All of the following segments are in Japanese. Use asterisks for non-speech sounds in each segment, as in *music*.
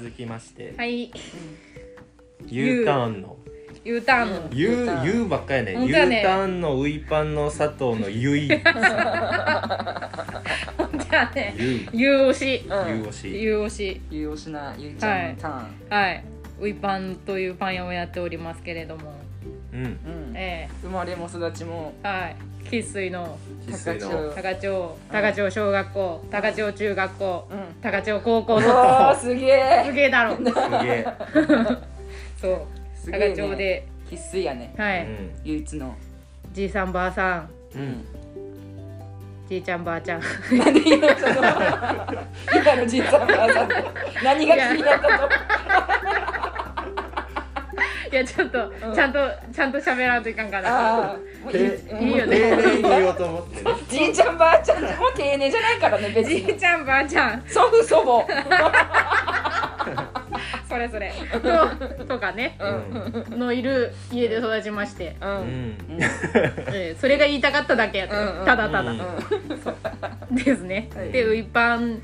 続きまして、はい。U ターンの。U ターン。の U U ばっかやね。本 U ターンのウイパンの佐藤のゆいじゃあね。U U 推し。うん U 推し。U 推し。ゆうおしなゆいちゃんのターン、はい。ウイパンというパン屋をやっておりますけれども。うん。うん。え生まれも育ちも。えはい。生粋の。生粋の。高町高町小学校。高町中学校。うん高町高校うのすげえ。すげえだろ。*laughs* *laughs* すげえそう高町で。生粋やね。はい、うん。唯一の。じいさんばあさん。うん。じいちゃんばあちゃん。なんで今その。*laughs* 今のじいさんばあさんの。何が気になったといやちょっと、うん。ちゃんとちゃんと喋らんといかんかなあーもうていいよね。丁寧に言おうと思ってね。じいちゃんばあちゃんも丁寧じゃないからね別じいにちゃんばあちゃん。祖父祖母。*laughs* それそれ。*laughs* ととかね。うん。のいる家で育ちまして、ううん。ん。えーそれが言いたかっただけやった。よ、うんうんただただ、うん。*laughs* ですね、はい。でウイパン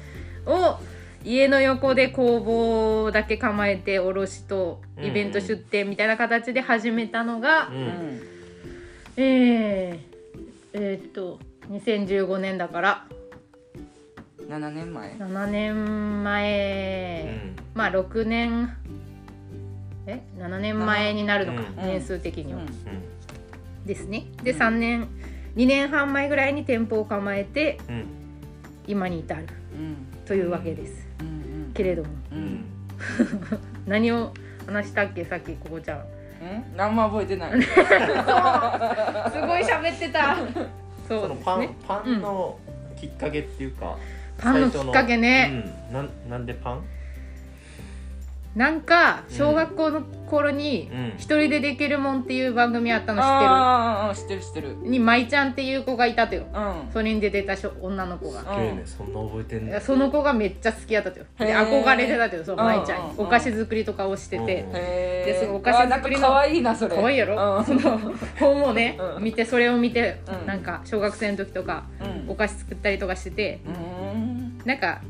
を家の横で工房だけ構えて卸とイベント出店みたいな形で始めたのが、ううん。んえー、えーっと2015年だから。7年前。7年前、まあ6年。え？7年前になるのか、うん。年数的には、うん。ですね。でうん。3年。2年半前ぐらいに店舗を構えてうん。今に至る。うん。というわけです。うんけれども。ううん。ん *laughs* 何を話したっけ？さっきここちゃん。うん？何も覚えてない。*laughs* すごい喋ってた。そそうのパンパンのきっかけっていうかパンのきっかけね、うん。なんなんでパン？なんか小学校の頃にうん「一人でできるもん」っていう番組あったの知っああ知ってる知ってる。てるに舞ちゃんっていう子がいたとよ。うん。それに出てたしょ女の子が。すげえねそんな覚えてんねいやその子がめっちゃ好きやったとよ。でへー。憧れてたとよその舞ちゃん。にうん。うんうんお菓子作りとかをしてて。うん。へえでそのお菓子作りの可愛いなそれ。可愛いやろ、うん。その本をね、うん。見てそれを見て、うん。なんか小学生の時とかうん。お菓子作ったりとかしてて。うん。なんか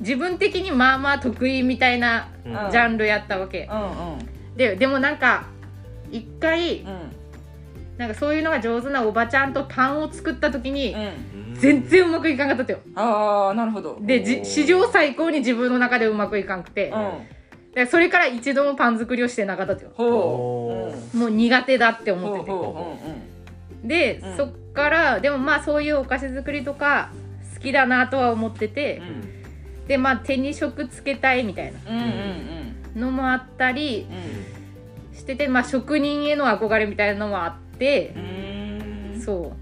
自分的にまあまあ得意みたいなジャンルやったわけ、うんででもなんか一回うん。なんかそういうのが上手なおばちゃんとパンを作った時に全然うまくいかんかったとよ。ああなるほど。で史上最高に自分の中でうまくいかんくて。うん。でそれから一度もパン作りをしてなかったとよ。もう苦手だってうん思ってて。で、うん。そっからでもまあそういうお菓子作りとか好きだなとは思ってて。うんう、んでまあ手に職つけたいみたいな。うんうんのもあったりうんしてて、まあ、職人への憧れみたいなのもあって。う、ん。そ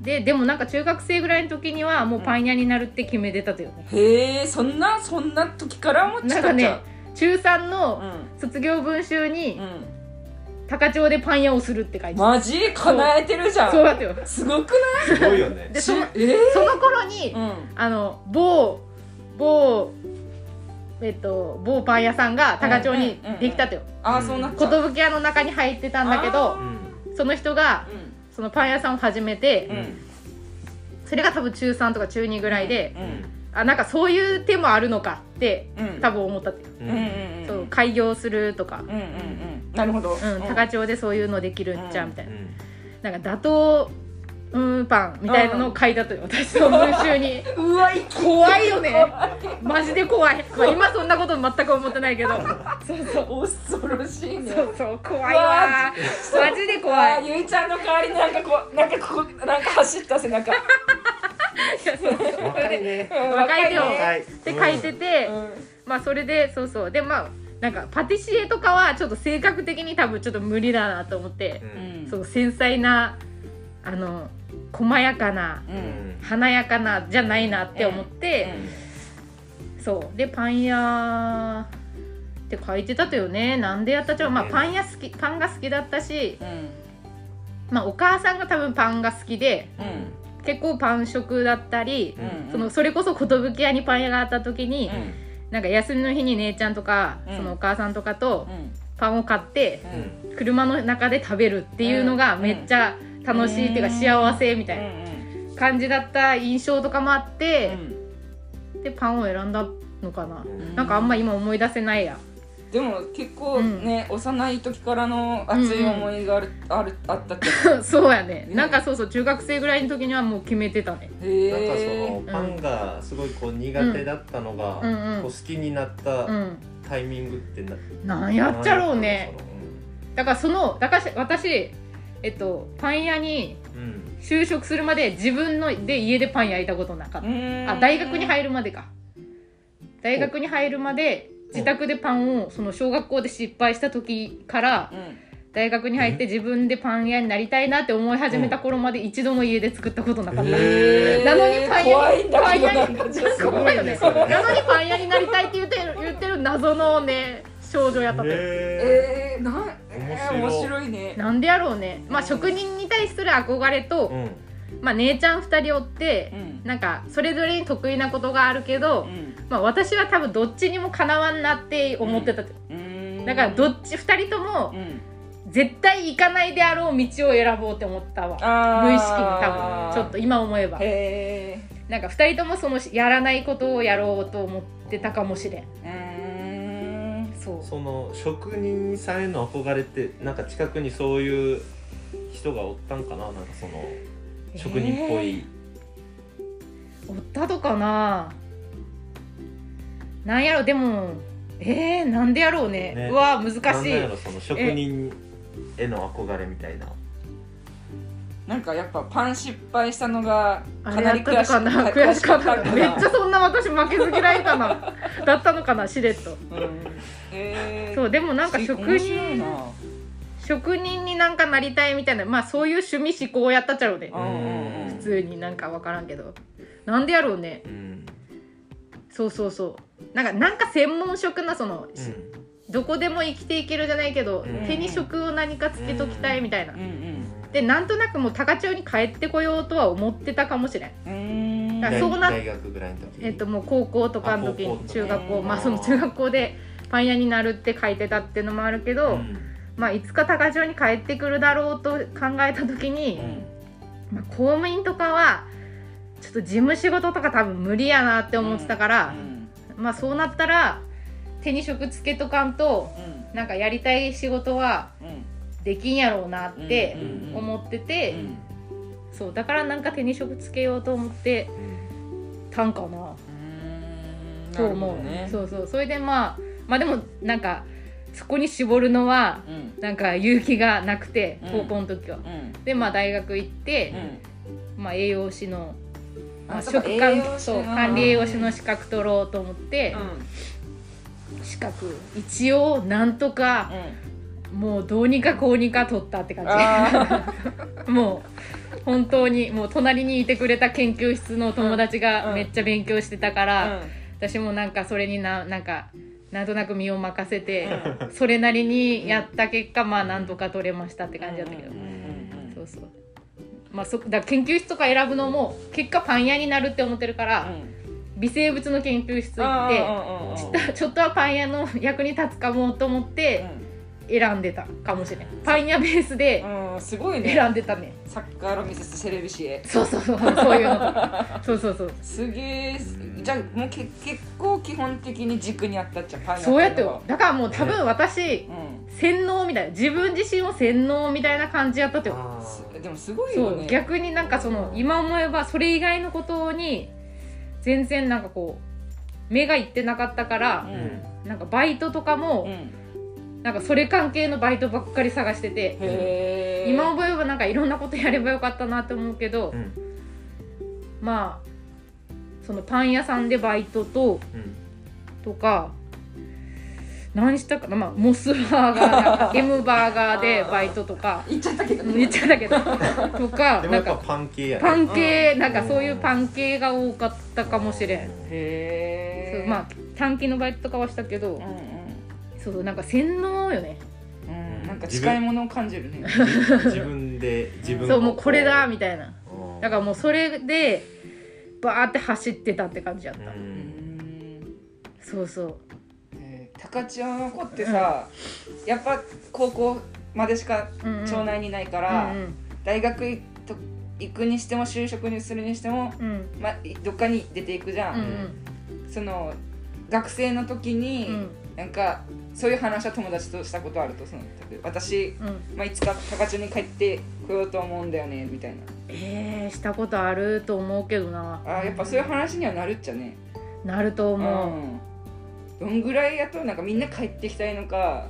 う。ででもなんか中学生ぐらいの時にはもうパン屋になるって決めてたとよね、へえそんなそんな時から思っちゃったなんかね中3うのん。卒業文集にうん。高町でパン屋をするって書いてた、マジ？叶えてるじゃん。そうだったよ。すごくすごいよね。でそのないえその頃に、ーうん。あの某某えっと某パン屋さんが高町にできたとよ。ああそうなっちゃう寿屋の中に入ってたんだけどうん。その人がうそのパン屋さんを始めて、んうん。それが多分中3とか中2ぐらいで、うん。あなんかそういう手もあるのかってうん。多分思ったってそう開業するとか、うんうんうん。なるほど。うん高千穂でそういうのできるんちゃうみたいな、うん。なんか打倒うんパンみたいなのを書いたとよ、私の文集に。*laughs* うわい怖いよね。マジで怖い、*laughs* まあ、今そんなこと全く思ってないけど。そうそう。恐ろしいね。そうそう怖いわ。マジで怖い。ゆいちゃんの代わりになんかこうなんかここなんか走った背中。若いね。うん若いよ。ねはいって書いてて、まあそれでそうそう。でまあなんかパティシエとかはちょっと性格的に多分ちょっと無理だなと思って。う、んうん。そう繊細なあの細やかなううん。ん華やかなじゃないなって思って、そう。でパン屋って書いてたとよね。なんでやったっちゃう。まあパン屋好きパンが好きだったし、うん。まあ、お母さんが多分パンが好きでうん。結構パン食だったり、うんそのそれこそ寿屋にパン屋があった時に、うん。なんか休みの日に姉ちゃんとか、うん。そのお母さんとかとうん。パンを買ってうん。車の中で食べるっていうのがうんめっちゃ楽しいっていうか幸せみたいなうん感じだった印象とかもあって、うん。でパンを選んだのかな、うん。なんかあんま今思い出せないや。でも結構ね、幼い時からの熱い思いがある、あるあったって *laughs* そうやね。ね。なんかそうそう中学生ぐらいの時にはもう決めてたね。へなんかそえのパンがすごいこう苦手だったのが、うんうん。こう好きになったうん。タイミングってな、なんやっちゃろうね。だからそのだから私えっとパン屋に就職するまで自分ので家でパン焼いたことなかった。ああ大学に入るまでか。大学に入るまで自宅でパンをその小学校で失敗した時からうん。大学に入って自分でパン屋になりたいなって思い始めた頃まで一度も家で作ったことなかった、なのにパン屋に怖いなのにパン屋になりたいって言ってる言ってる謎のね少女やったと。よへえー、な面白い。面白いね。なんでやろうね。まあ職人に対する憧れと、ーうん。まあ、姉ちゃん2人おってう、ん。なんかそれぞれに得意なことがあるけど、まあ、私は多分どっちにもかなわんなって思ってた、うん。だからどっち2人ともうん。絶対行かないであろう道を選ぼうって思ったわ。無意識に多分ちょっと今思えば。へなんか2人ともそのやらないことをやろうと思ってたかもしれん。えうんその職人さんへの憧れってなんか近くにそういう人がおったんかな？なんかその職人っぽい、おったとかな？なんやろ？でもえー、なんでやろうね。ね。うわ難しい。その職人への憧れみたいななんかやっぱパン失敗したのがかな？り悔しのかなか悔しかった。*laughs* 悔めっちゃそんな私負けず嫌いかなだったのかな？*laughs* しれっと。うん。へー。そうでもなんか職人な。職人になんかなりたいみたいなまあそういう趣味思考やったっちゃろうね。うんうんうん。普通になんか分からんけど。なんでやろうね。うん。そうそうそう。なんかなんか専門職なその、うん。どこでも生きていけるじゃないけど、うん。手に職を何かつけときたいみたいな、うんうんでなんとなくもう高千穂に帰ってこようとは思ってたかもしれん。そうな大学ぐらいの時えっともう高校とかの時に中学校うん。まあその中学校でパン屋になるって書いてたっていうのもあるけど、うん。まあいつか高千穂に帰ってくるだろうと考えた時に、まあ、公務員とかはちょっと事務仕事とか多分無理やなって思ってたからう、ん。まあそうなったら手に職つけとかんとうん。なんかやりたい仕事はうんできんやろうなって思ってて、うん。そうだからなんか手に職つけようと思ってたんかな。うん。と思う、ね。そうそう。それでまあまあでもなんかそこに絞るのはうん。なんか勇気がなくてうん。高校の時は、うん。でまあ大学行ってう、ん。まあ、栄養士の、まあ、食管栄養士の。そう管理栄養士の資格取ろうと思って、資格。一応なんとかもうどうにかこうにか取ったって感あじ *laughs* もう本当にもう隣にいてくれた研究室の友達うんうん。がめっちゃ勉強してたから、ー私もなんかそれにななんかなんとなく身を任せて、それなりにやった結果まあなんとか取れましたって感じだったけど、うん。うんうんそうそう。まあそだ研究室とか選ぶのも結果パン屋になるって思ってるから、微生物の研究室行って、ちょっとちょっとはパン屋の役に立つかもと思って選んでたかもしれないパン屋ベースでうんすごいね。選んでたね。サッカーのミセスセレビシエそうそうそうそういうの。*laughs* そうそうそう。すげえうんじゃあもうけ結構基本的に軸にあったっちゃパン屋そうやってだからもう多分私うん。洗脳みたいな自分自身を洗脳みたいな感じやったってでもすごいそうよね逆になんかその今思えばそれ以外のことに全然なんかこう目がいってなかったからう、ん。なんかバイトとかも、うんなんかそれ関係のバイトばっかり探してて、今思えばなんかいろんなことやればよかったなって思うけど、うん。まあそのパン屋さんでバイトとうん。とか何したかな、まあ、モスバーガーなんか M バーガーでバイトとか。言っちゃったけど言っちゃったけど。とか *laughs* なんかパン系やね。パン系うん。なんかそういうパン系が多かったかもしれん。へえまあ短期のバイトとかはしたけど、うんうんそうそうなんか洗脳よね。うんなんか近いものを感じるね。自分で自分そうもうこれだみたいな。だからもうそれでバーって走ってたって感じやった、ううん。んそうそう。えー高千穂の子ってさやっぱ高校までしかうんうん。町内にないからうん大学行くにしても就職にするにしてもうん。うんまどっかに出ていくじゃうんん。その学生の時に、うん。なんかそういう話は友達としたことあるとその私、うん。まあ、いつか高千に帰ってこようと思うんだよねみたいな。えー、したことあると思うけどな。あーやっぱそういう話にはなるっちゃね。なると思う、うん。どんぐらいやとなんかみんな帰ってきたいのか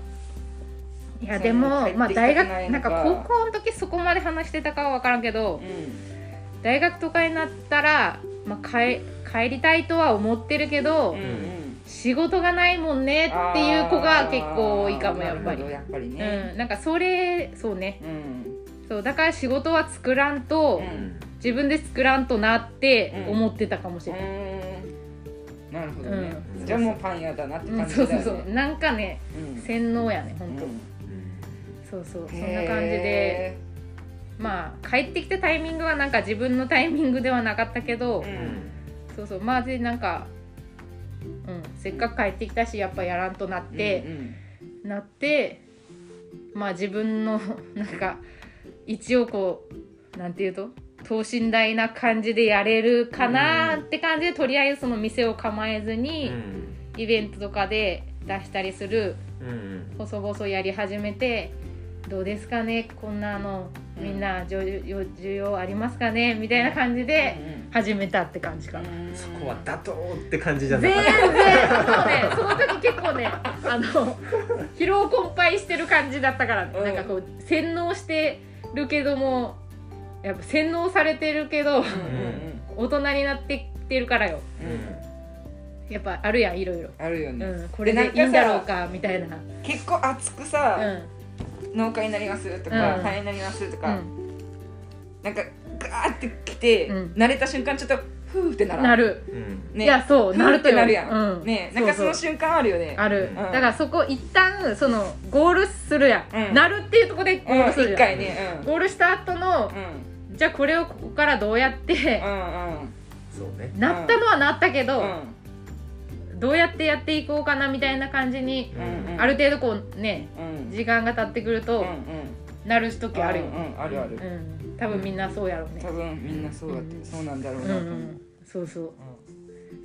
いやでもまあ大学なんのか。か高校の時そこまで話してたかは分からんけどう大学とかになったら、まあ、帰帰りたいとは思ってるけど、うん仕事がないもんねっていう子が結構多いかもやっぱり。やっぱりね。うん、なんかそれそうね。うん。そうだから仕事は作らんと、うん。自分で作らんとなってうん思ってたかもしれない、うん。なるほどね、うん。じゃあもうパン屋だなってうん感じだよね。そうそうそう。なんかねうん。洗脳やね本当、うん。そうそうそんな感じでへまあ帰ってきたタイミングはなんか自分のタイミングではなかったけど、そうそうまあでなんか、うん、せっかく帰ってきたしやっぱやらんとなってう、んなってまあ自分の *laughs* なんか一応こうなんていうと等身大な感じでやれるかなって感じで、とりあえずその店を構えずうに、ん。イベントとかで出したりする。うんうん。細々やり始めてどうですかね？こんなのみんな需要需要ありますかね？みたいな感じで始めたって感じかな。うん。そこは妥当って感じじゃな全かっ然。そうね。*laughs* その時結構ねあの疲労困憊してる感じだったから、うん。なんかこう洗脳してるけどもやっぱ洗脳されてるけど大人になってきてるからよ。やっぱあるやんいろいろ、あるよね、うん、これでいいんだろうかみたいな、結構熱くうさ、ん農家になりますとか、うん。大変になりますとか、うん、なんかガーってきて、うん。慣れた瞬間ちょっとふーってならん。なる、うん。ね。いやそうなるってなるやん、うん、ねなんかその瞬間あるよね。ある、うん。だからそこ一旦そのゴールするやん、うん。なるっていうところでゴールすうんるやん、一回ね。ゴールした後のうん。じゃあこれをここからどうやって、うんうん。そうね。なったのはなったけど、うんどうやってやっていこうかなみたいな感じに、うんうん。ある程度こうねうん。時間が経ってくると、うんうん。なる時あるよ、うんうん。あるある。うん、多分みんなそうやろうね。多分みんなそうだって、うん。そうなんだろううんうなと思う、ん。そうそう。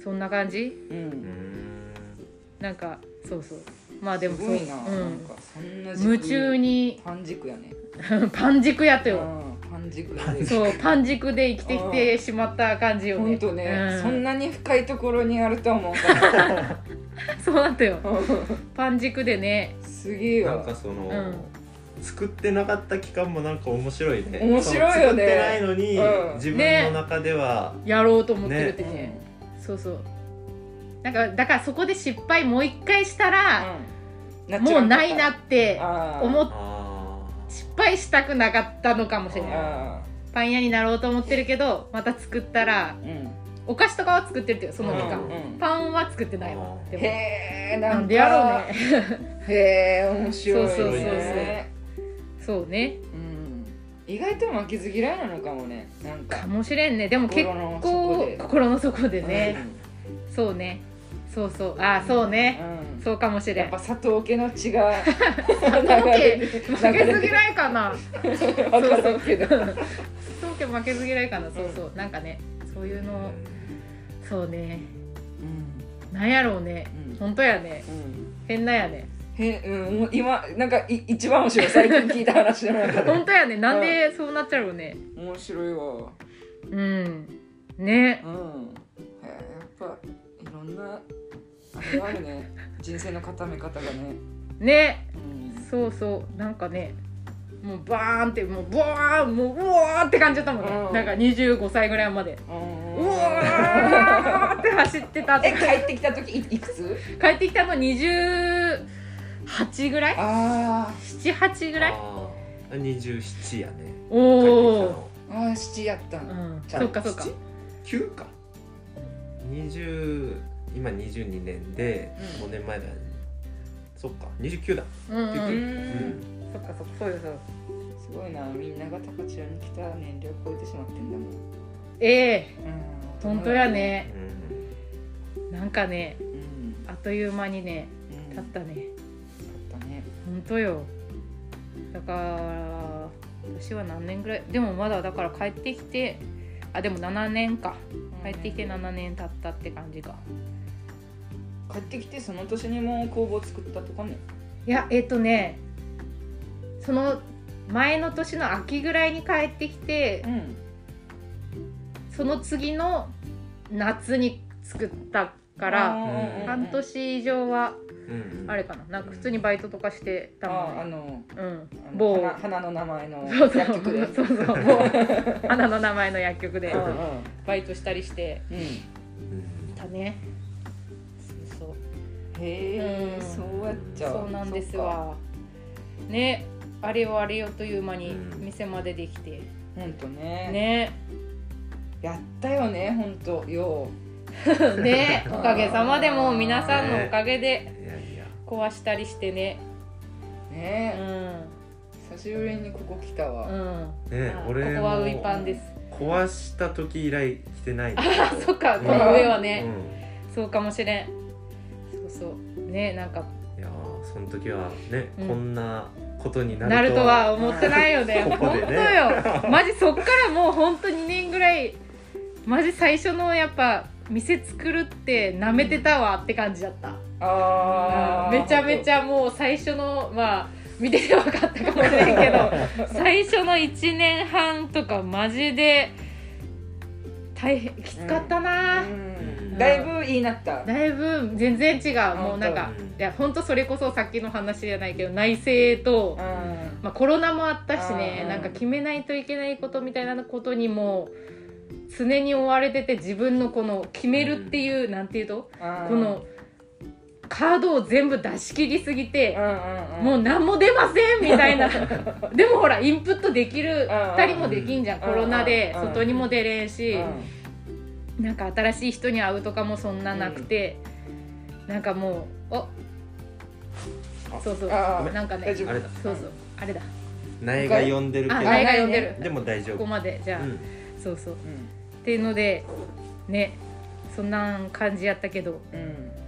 そんな感じ？うん。うん。なんかそうそう。まあでもそう、すごいな,、うん。なんかそんな軸夢中にパン軸やね。*laughs* パン軸やとよ、うん。パン軸でそうパン軸で生きてきてしまった感じよね。ほんとね、うん。そんなに深いところにあるとは思うか *laughs* そうなったよ。らパン軸でね。すげえなんわかその、うん。作ってなかった期間もなんか面白いね。面白いよね。作ってないのに、うん。自分の中では、やろうと思ってるってね。ね。そうそう。なんかだからそこで失敗もう一回したら、うん。もうないなって思っあ失敗したくなかったのかもしれない。あパン屋になろうと思ってるけどまた作ったらーうん。お菓子とかは作ってるってよその期間、うんうんパンは作ってないわ。へえなんんでやろうね。*laughs* へえ面白いね。そうそうそうそう。そうね。うん。意外と負けず嫌いなのかもねなんか。かもしれんね。でも結構で。心の底でね、そうねそうそう。ああそうね、うん。そうかもしれん。やっぱ佐藤家の血が佐藤家負けず嫌いかな。*laughs* 分からんけど。東京負けず嫌いかな。そうそう。なんかねそういうのそうね。なんやろうね、うん。本当やね。うん。変なやね。へうん。今なんかい一番面白い最近聞いた話で。本当やね。なんでそうなっちゃうのね。面白いわ。うん。ね。うん。やっぱいろんなあれがあるね。人生の固め方がね。ね。うん。そうそう。なんかねもうバーンってもうブワーンもううわーって感じだったもんね、うん。なんか25歳ぐらいまで。うん。うわーって走ってたって。え帰ってきた時いいくつ？帰ってきたの28ぐらい？あ78ぐらい？あー。27やね。おお帰ってきたの。ーあー七やったうん。んじゃあそうかそうか。9か。20今22年でうん。5年前だ、そっか29だ。うんうん、ううん。んそっかそっかそうよそうよ。すごいなみんなが高千穂に来た年齢を超えてしまってんだもん。ええ。うん。本当やね。うなんかねうん。あっという間にねうん。経ったね。だったね。本当よ。だから私は何年ぐらいでもまだだから帰ってきてあでも7年か。帰ってきて7年経ったって感じか帰ってきてその年にもう工房作ったとかね。いやえっ、とねその前の年の秋ぐらいに帰ってきてうん。その次の夏に作ったからうん半年以上はうんうん。あれかな。なんか普通にバイトとかしてたああもんね。のうん。あの某。花花の名前のそうそう。薬局で。そうそう。某 *laughs* 花の名前の薬局で。うんうん。バイトしたりして。うん。うんたねへえ、うん。そうやっちゃう。そうなんですわ。ねあれよあれよという間にうん。店までできて、ほんとね。ね。やったよねほんと。よ *laughs* ねおかげさまでもう *laughs* 皆さんのおかげでいやいや。壊したりしてね。ううね、ん。久しぶりにここ来たわ、うん。ねあ俺もここはウイパンです。壊した時以来来てない。*laughs* あそっかこの上はね、うそうかもしれんねなんか。んいやーその時はね、うん。こんなことにななるとはは思ってないよね。*laughs* ここ本当よ。マジそっからもう本当2年ぐらいマジ最初のやっぱ店作るってなめてたわって感じだった。あめちゃめちゃゃもう最初のまあ見てて分かったかもしれんけど *laughs* 最初の1年半とかマジで大変きつかったな、だいぶいいなった。だいぶ全然違う。もうなんかうん。いや本当それこそさっきの話じゃないけど内政と、うん。まあ、コロナもあったしねうん。なんか決めないといけないことみたいなことにも常に追われてて自分のこの決めるっていう、なんていうとこのカードを全部出し切りすぎてうん、うんうん。もう何も出ませんみたいな。*laughs* でもほらインプットできるん2人もできんじゃんうんコロナで。うん外にも出れんしうん。なんか新しい人に会うとかもそんななくてなんかもうお。そうそう。なんかね大丈夫。あれだ。そうそう。あれだ。苗が呼んでるけどあ苗が呼んでる。でも大丈夫ここまでじゃあ、うん。そうそう。うん。っていうのでねそんな感じやったけど。うん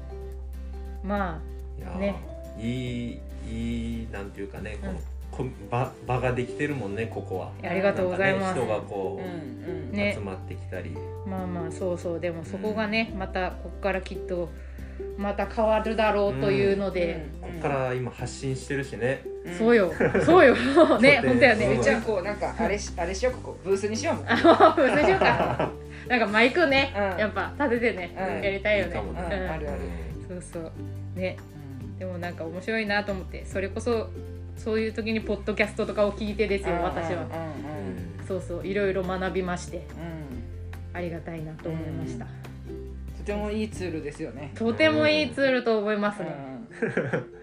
まいやーねいいいいなんていうかねこの、こ場場ができてるもんねここは。あありがとうございます、ね、人がこう、うんうん。ね。集まってきたり。まあまあそうそう。でもそこがねまたこっからきっとまた変わるだろうというので、こっから今発信してるしね、うん。そうよ。*laughs* そうよ。*laughs* ね本当やね。そう。うちはこうなんかあれしあれしようかこうブースにしようもん。あもうどうしようか。なんかマイクね、うん。やっぱ立ててね、うん。やりたいよね。いいかもね。うん。うんあるあるそうそう。ね。でもなんか面白いなと思ってそれこそそういう時にポッドキャストとかを聞いてですよ私はうんうんうん。そうそう。いろいろ学びまして。うん。ありがたいなと思いました、とてもいいツールですよね。とてもいいツールと思いますうん。ね、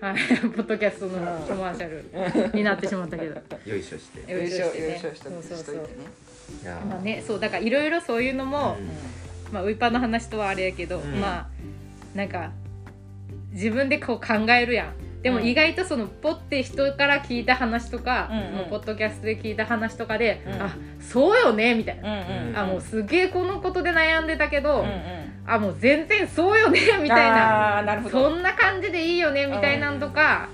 はい。ポッドキャストのコマーシャルになってしまったけど。よいしょして。よいしょよねいしょしとそうそうそう。まあねそうだからいろいろそういうのも、うん。まあウイパンの話とはあれやけど、うん。まあなんか自分でこう考えるやん。でもうん。意外とそのポッて人から聞いた話とか、うんうん。そのポッドキャストで聞いた話とかで、うん。あそうよねみたいな、うんうんあもうすげえこのことで悩んでたけど、うんうん。あもう全然そうよねみたいな。なるほそどんな感じでいいよねみたいなんとか、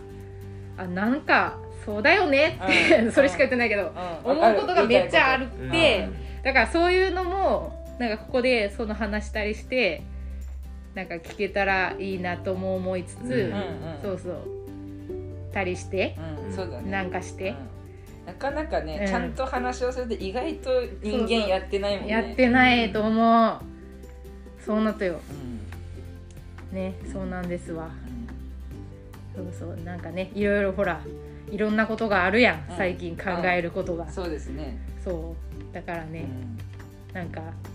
あなんかそうだよねって、うん。*laughs* それしか言ってないけど、うん。思うことがめっちゃあるうん。って、だからそういうのもなんかここでその話したりしてなんか聞けたらいいなとも思いつつ、うんうんうん。そうそう。たりしてうんそうだね。なんかして、うん。なかなかね、うん。ちゃんと話をすると意外と人間やってないもんね。やってないと思う。そうなったよ。うん。ねそうなんですわ。そうそう。なんかねいろいろほらいろんなことがあるやんうん。最近考えることが、そうですね、そう。だからね、うん。なんかうん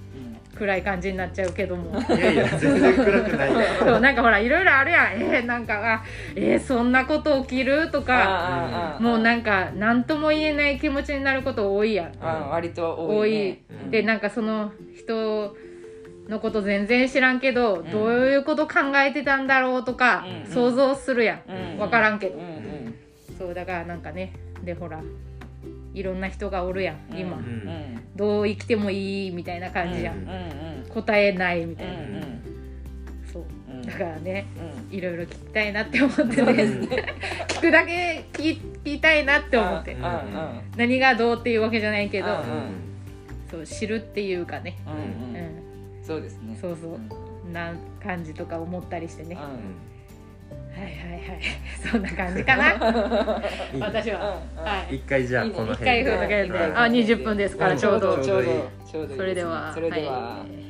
暗い感じになっちゃうけども。いやいや全然暗くないそうなんかほらいろいろあるやん。えー、なんかあえー、そんなこと起きるとか。もうなんんか何とも言えない気持ちになること多いやん。割と多い多い。ねうん。でなんかその人のこと全然知らんけど、ん。どういうこと考えてたんだろうとか、うん。想像するやん、うん。分からんけど、うんうん。そうだからなんかね。でほらいろんな人がおるやん今、うん。うん。どう生きてもいいみたいな感じやん、うん。うん。うん答えないみたいな、うん。そう。うん。だからねうん。いろいろ聞きたいなって思ってね。*laughs* 聞くだけ聞きたいなって思って。何がどうっていうわけじゃないけど、うん。そう知るっていうかね、うん。そうですね。そうそう。うん。な感じとか思ったりしてね、うはいはいはい。そんな感じかな。いい私は、んうん。はい。一回じゃあこの一回辺でふうとけてはいあ20分ですからうん。ちょうど。ちょうど。ちょうどいいちょうどいいですね。それでは。それでは、はい